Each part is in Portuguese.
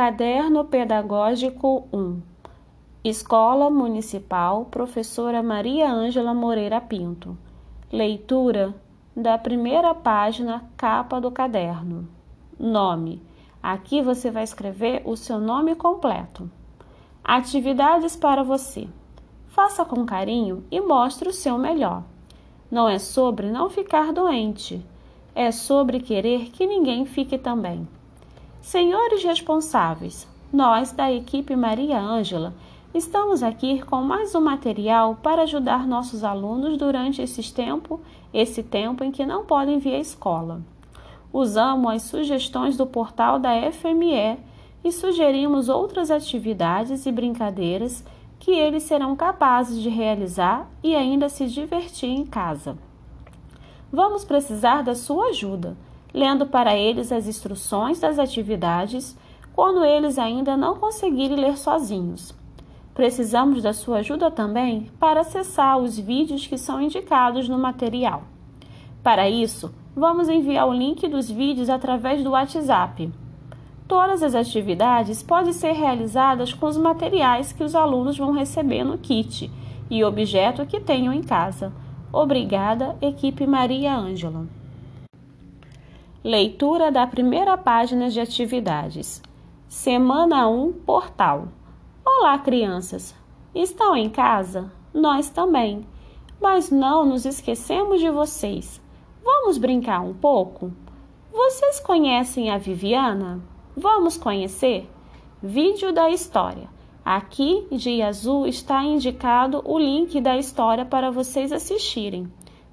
Caderno Pedagógico 1 Escola Municipal Professora Maria Ângela Moreira Pinto Leitura da primeira página, capa do caderno. Nome. Aqui você vai escrever o seu nome completo. Atividades para você. Faça com carinho e mostre o seu melhor. Não é sobre não ficar doente, é sobre querer que ninguém fique também. Senhores responsáveis, nós da equipe Maria Ângela estamos aqui com mais um material para ajudar nossos alunos durante esse tempo, esse tempo em que não podem vir à escola. Usamos as sugestões do portal da FME e sugerimos outras atividades e brincadeiras que eles serão capazes de realizar e ainda se divertir em casa. Vamos precisar da sua ajuda, lendo para eles as instruções das atividades quando eles ainda não conseguirem ler sozinhos. Precisamos da sua ajuda também para acessar os vídeos que são indicados no material. Para isso, vamos enviar o link dos vídeos através do WhatsApp. Todas as atividades podem ser realizadas com os materiais que os alunos vão receber no kit e objeto que tenham em casa. Obrigada, equipe Maria Ângela. Leitura da primeira página de atividades. Semana 1, Portal. Olá, crianças! Estão em casa? Nós também. Mas não nos esquecemos de vocês. Vamos brincar um pouco? Vocês conhecem a Viviana? Vamos conhecer? Vídeo da história. Aqui de azul está indicado o link da história para vocês assistirem.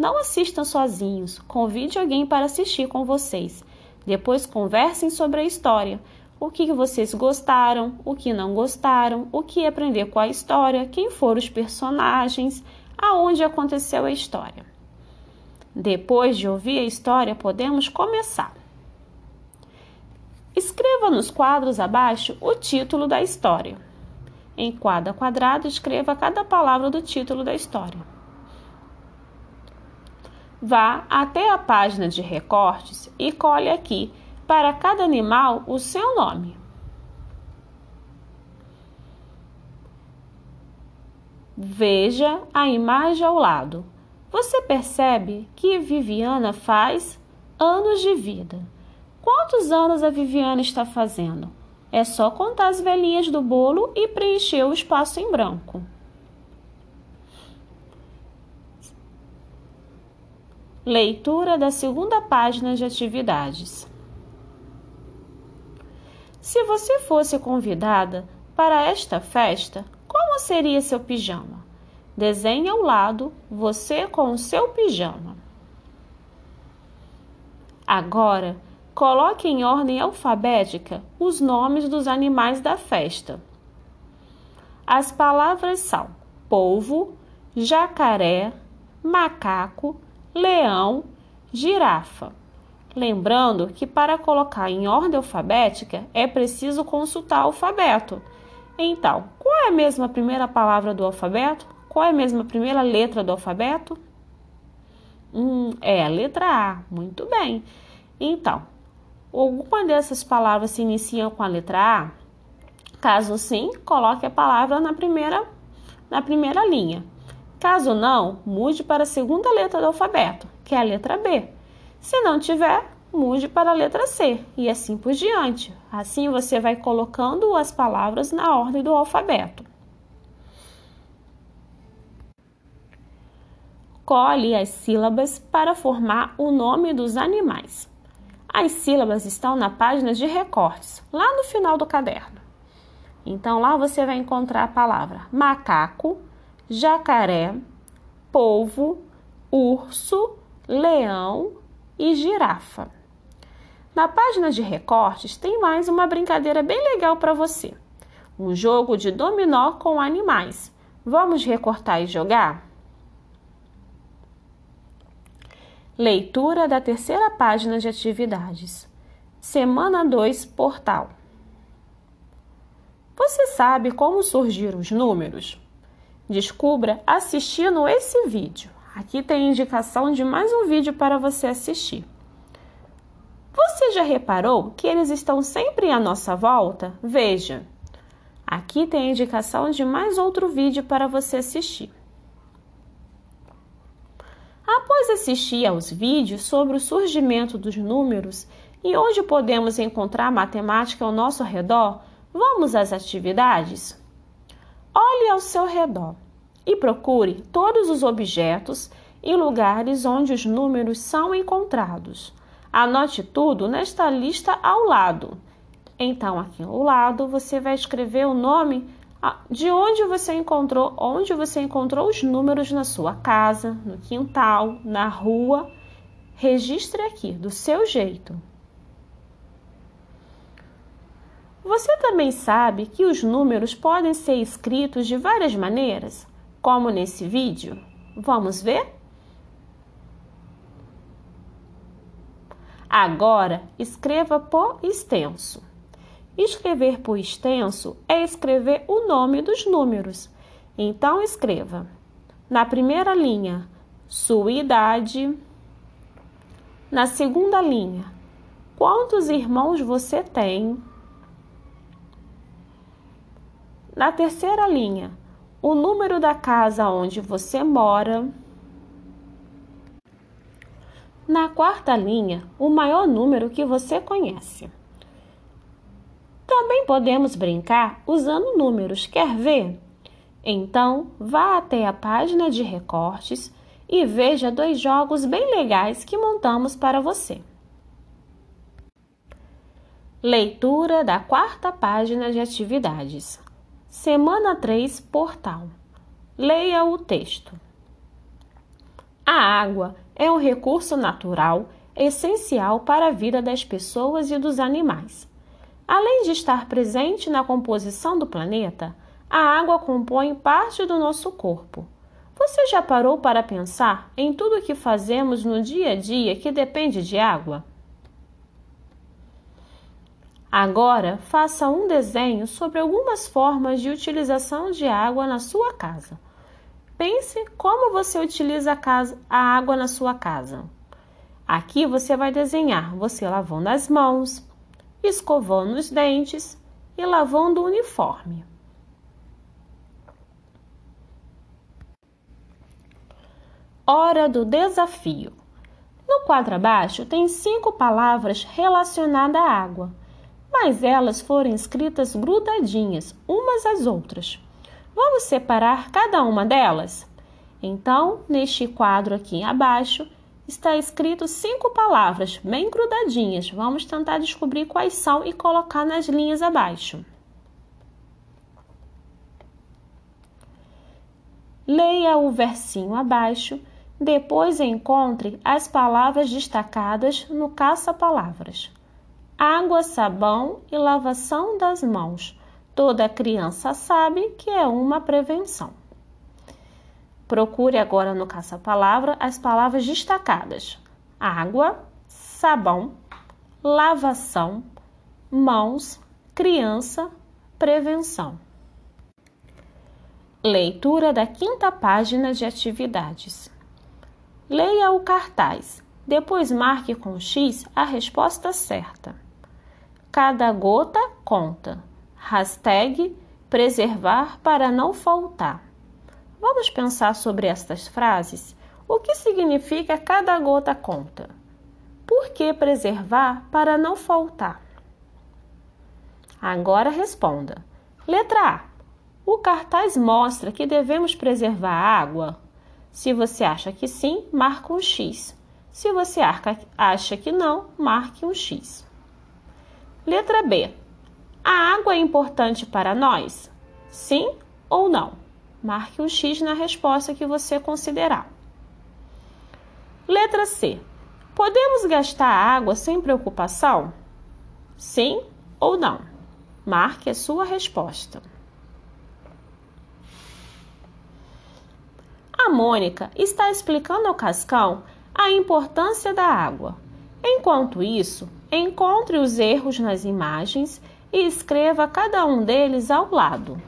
Não assistam sozinhos, convide alguém para assistir com vocês. Depois conversem sobre a história. O que vocês gostaram, o que não gostaram, o que aprender com a história, quem foram os personagens, aonde aconteceu a história. Depois de ouvir a história, podemos começar. Escreva nos quadros abaixo o título da história. Em quadro quadrado, escreva cada palavra do título da história. Vá até a página de recortes e colhe aqui para cada animal o seu nome. Veja a imagem ao lado. Você percebe que Viviana faz anos de vida. Quantos anos a Viviana está fazendo? É só contar as velhinhas do bolo e preencher o espaço em branco. Leitura da segunda página de atividades. Se você fosse convidada para esta festa, como seria seu pijama? Desenhe ao lado você com o seu pijama. Agora, Coloque em ordem alfabética os nomes dos animais da festa. As palavras são polvo, jacaré, macaco, leão, girafa. Lembrando que para colocar em ordem alfabética é preciso consultar o alfabeto. Então, qual é a mesma primeira palavra do alfabeto? Qual é a mesma primeira letra do alfabeto? Hum, é a letra A. Muito bem. Então, Alguma dessas palavras se inicia com a letra A? Caso sim, coloque a palavra na primeira, na primeira linha. Caso não, mude para a segunda letra do alfabeto, que é a letra B. Se não tiver, mude para a letra C e assim por diante. Assim você vai colocando as palavras na ordem do alfabeto. Colhe as sílabas para formar o nome dos animais. As sílabas estão na página de recortes, lá no final do caderno. Então lá você vai encontrar a palavra macaco, jacaré, polvo, urso, leão e girafa. Na página de recortes tem mais uma brincadeira bem legal para você. Um jogo de dominó com animais. Vamos recortar e jogar? Leitura da terceira página de atividades. Semana 2, Portal. Você sabe como surgiram os números? Descubra assistindo esse vídeo. Aqui tem indicação de mais um vídeo para você assistir. Você já reparou que eles estão sempre à nossa volta? Veja. Aqui tem indicação de mais outro vídeo para você assistir. Após assistir aos vídeos sobre o surgimento dos números e onde podemos encontrar matemática ao nosso redor, vamos às atividades? Olhe ao seu redor e procure todos os objetos e lugares onde os números são encontrados. Anote tudo nesta lista ao lado. Então, aqui ao lado, você vai escrever o nome de onde você encontrou, onde você encontrou os números na sua casa, no quintal, na rua. Registre aqui do seu jeito. Você também sabe que os números podem ser escritos de várias maneiras, como nesse vídeo? Vamos ver? Agora, escreva por extenso. Escrever por extenso é escrever o nome dos números. Então, escreva na primeira linha sua idade, na segunda linha quantos irmãos você tem, na terceira linha o número da casa onde você mora. Na quarta linha, o maior número que você conhece. Também podemos brincar usando números, quer ver? Então, vá até a página de recortes e veja dois jogos bem legais que montamos para você. Leitura da quarta página de atividades. Semana 3, portal. Leia o texto. A água é um recurso natural essencial para a vida das pessoas e dos animais. Além de estar presente na composição do planeta, a água compõe parte do nosso corpo. Você já parou para pensar em tudo o que fazemos no dia a dia que depende de água? Agora, faça um desenho sobre algumas formas de utilização de água na sua casa. Pense como você utiliza a, casa, a água na sua casa. Aqui você vai desenhar você lavando as mãos, escovando os dentes e lavando o uniforme. Hora do desafio. No quadro abaixo tem cinco palavras relacionadas à água, mas elas foram escritas grudadinhas umas às outras. Vamos separar cada uma delas? Então, neste quadro aqui abaixo, está escrito cinco palavras bem grudadinhas. Vamos tentar descobrir quais são e colocar nas linhas abaixo. Leia o versinho abaixo, depois encontre as palavras destacadas no caça-palavras. Água, sabão e lavação das mãos Toda criança sabe que é uma prevenção. Procure agora no caça-palavra as palavras destacadas: água, sabão, lavação, mãos, criança, prevenção. Leitura da quinta página de atividades. Leia o cartaz, depois marque com X a resposta certa. Cada gota conta. Hashtag preservar para não faltar. Vamos pensar sobre estas frases? O que significa cada gota conta? Por que preservar para não faltar? Agora responda. Letra A. O cartaz mostra que devemos preservar a água? Se você acha que sim, marque um X. Se você acha que não, marque um X. Letra B. A água é importante para nós? Sim ou não? Marque um X na resposta que você considerar. Letra C. Podemos gastar água sem preocupação? Sim ou não? Marque a sua resposta. A Mônica está explicando ao Cascão a importância da água. Enquanto isso, encontre os erros nas imagens e escreva cada um deles ao lado.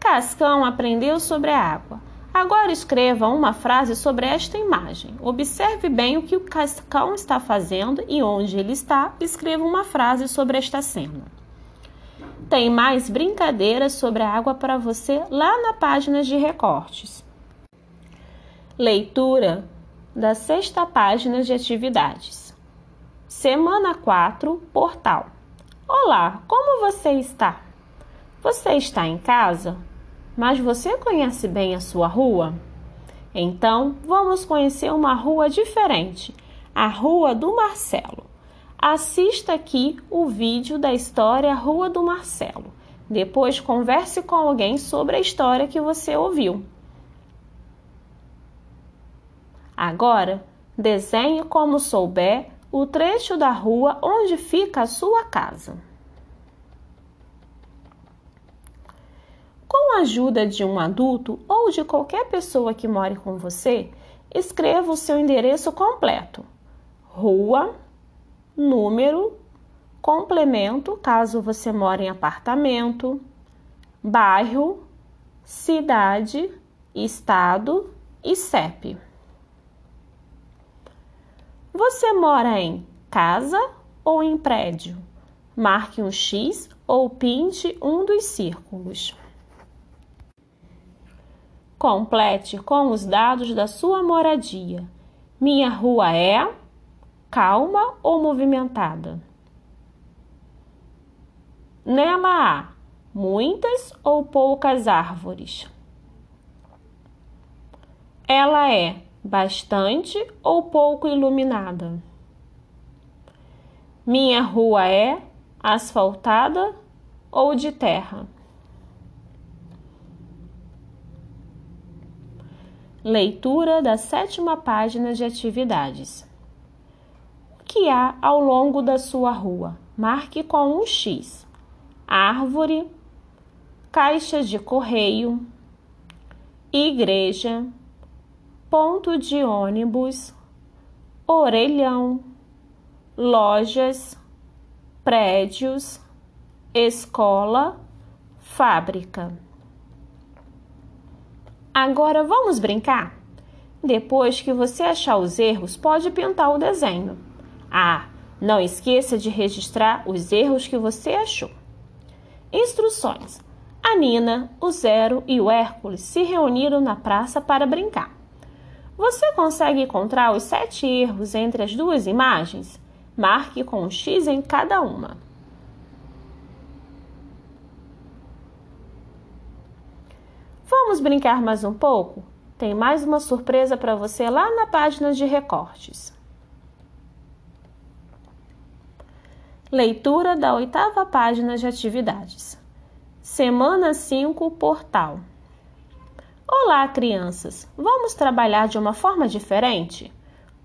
Cascão aprendeu sobre a água. Agora escreva uma frase sobre esta imagem. Observe bem o que o cão está fazendo e onde ele está. Escreva uma frase sobre esta cena. Tem mais brincadeiras sobre a água para você lá na página de recortes. Leitura da sexta página de atividades. Semana 4, portal. Olá, como você está? Você está em casa? Mas você conhece bem a sua rua? Então, vamos conhecer uma rua diferente, a Rua do Marcelo. Assista aqui o vídeo da história Rua do Marcelo. Depois converse com alguém sobre a história que você ouviu. Agora, desenhe como souber o trecho da rua onde fica a sua casa. Com a ajuda de um adulto ou de qualquer pessoa que more com você, escreva o seu endereço completo: rua, número, complemento, caso você mora em apartamento, bairro, cidade, estado e CEP. Você mora em casa ou em prédio? Marque um X ou pinte um dos círculos. Complete com os dados da sua moradia. Minha rua é calma ou movimentada? Nela há muitas ou poucas árvores? Ela é bastante ou pouco iluminada? Minha rua é asfaltada ou de terra? Leitura da sétima página de atividades. O que há ao longo da sua rua? Marque com um X. Árvore, caixa de correio, igreja, ponto de ônibus, orelhão, lojas, prédios, escola, fábrica. Agora vamos brincar? Depois que você achar os erros, pode pintar o desenho. Ah, não esqueça de registrar os erros que você achou. Instruções: A Nina, o Zero e o Hércules se reuniram na praça para brincar. Você consegue encontrar os sete erros entre as duas imagens? Marque com um X em cada uma. Vamos brincar mais um pouco? Tem mais uma surpresa para você lá na página de recortes. Leitura da oitava página de atividades. Semana 5, portal. Olá, crianças! Vamos trabalhar de uma forma diferente?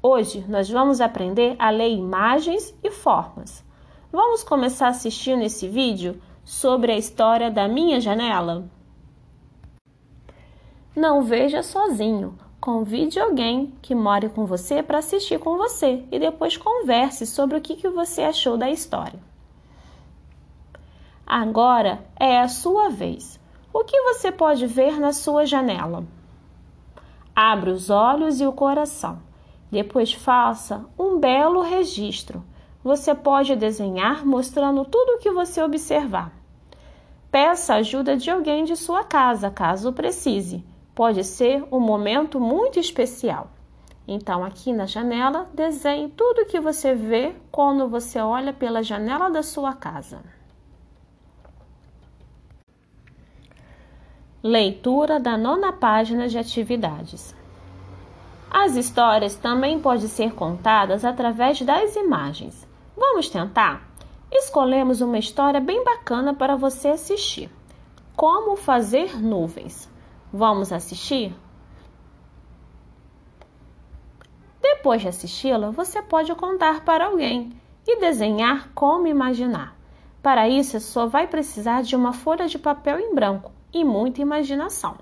Hoje nós vamos aprender a ler imagens e formas. Vamos começar assistindo esse vídeo sobre a história da minha janela? Não veja sozinho. Convide alguém que more com você para assistir com você e depois converse sobre o que, você achou da história. Agora é a sua vez. O que você pode ver na sua janela? Abra os olhos e o coração. Depois faça um belo registro. Você pode desenhar mostrando tudo o que você observar. Peça ajuda de alguém de sua casa, caso precise pode ser um momento muito especial. Então, aqui na janela, desenhe tudo que você vê quando você olha pela janela da sua casa. Leitura da nona página de atividades. As histórias também podem ser contadas através das imagens. Vamos tentar? Escolhemos uma história bem bacana para você assistir. Como fazer nuvens. Vamos assistir? Depois de assisti-la, você pode contar para alguém e desenhar como imaginar. Para isso, só vai precisar de uma folha de papel em branco e muita imaginação.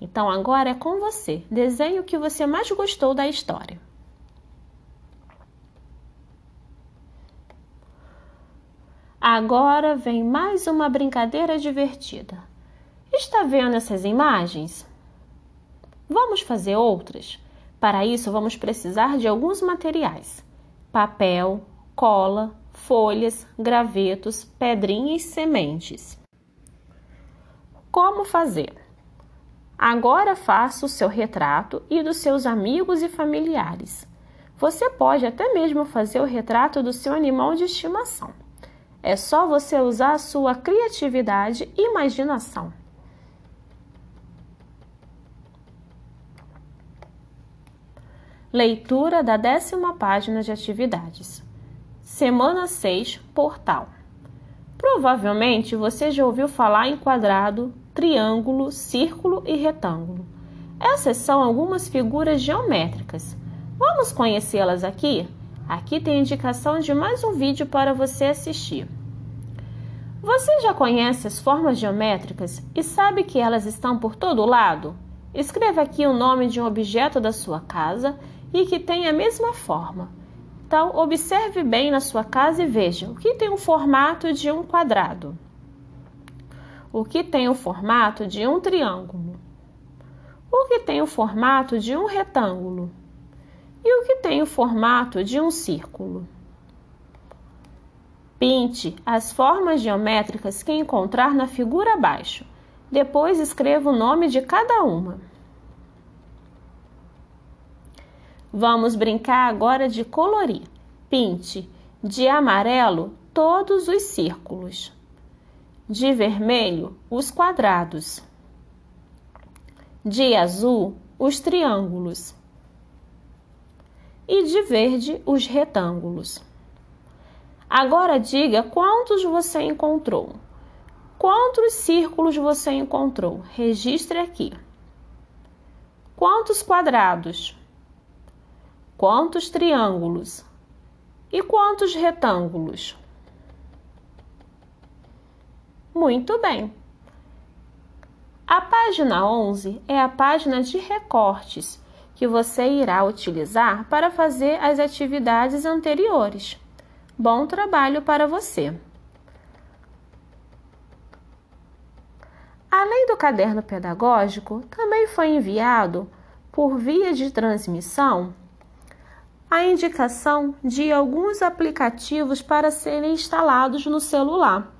Então agora é com você. Desenhe o que você mais gostou da história. Agora vem mais uma brincadeira divertida. Está vendo essas imagens? Vamos fazer outras? Para isso, vamos precisar de alguns materiais: papel, cola, folhas, gravetos, pedrinhas e sementes. Como fazer? Agora faça o seu retrato e dos seus amigos e familiares. Você pode até mesmo fazer o retrato do seu animal de estimação. É só você usar a sua criatividade e imaginação. Leitura da décima página de atividades. Semana 6, Portal. Provavelmente você já ouviu falar em quadrado, triângulo, círculo e retângulo. Essas são algumas figuras geométricas. Vamos conhecê-las aqui? Aqui tem indicação de mais um vídeo para você assistir. Você já conhece as formas geométricas e sabe que elas estão por todo lado? Escreva aqui o nome de um objeto da sua casa e que tem a mesma forma. Então, observe bem na sua casa e veja o que tem o formato de um quadrado, o que tem o formato de um triângulo, o que tem o formato de um retângulo e o que tem o formato de um círculo. Pinte as formas geométricas que encontrar na figura abaixo. Depois escreva o nome de cada uma. Vamos brincar agora de colorir. Pinte de amarelo todos os círculos, de vermelho os quadrados, de azul os triângulos e de verde os retângulos. Agora diga quantos você encontrou. Quantos círculos você encontrou? Registre aqui. Quantos quadrados? Quantos triângulos? E quantos retângulos? Muito bem. A página 11 é a página de recortes que você irá utilizar para fazer as atividades anteriores. Bom trabalho para você! Além do caderno pedagógico, também foi enviado, por via de transmissão, a indicação de alguns aplicativos para serem instalados no celular.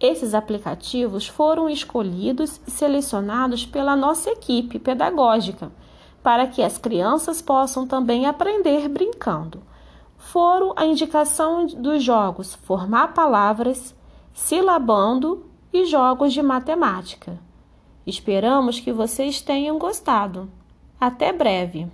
Esses aplicativos foram escolhidos e selecionados pela nossa equipe pedagógica para que as crianças possam também aprender brincando. Foram a indicação dos jogos Formar Palavras, Silabando e jogos de matemática. Esperamos que vocês tenham gostado. Até breve!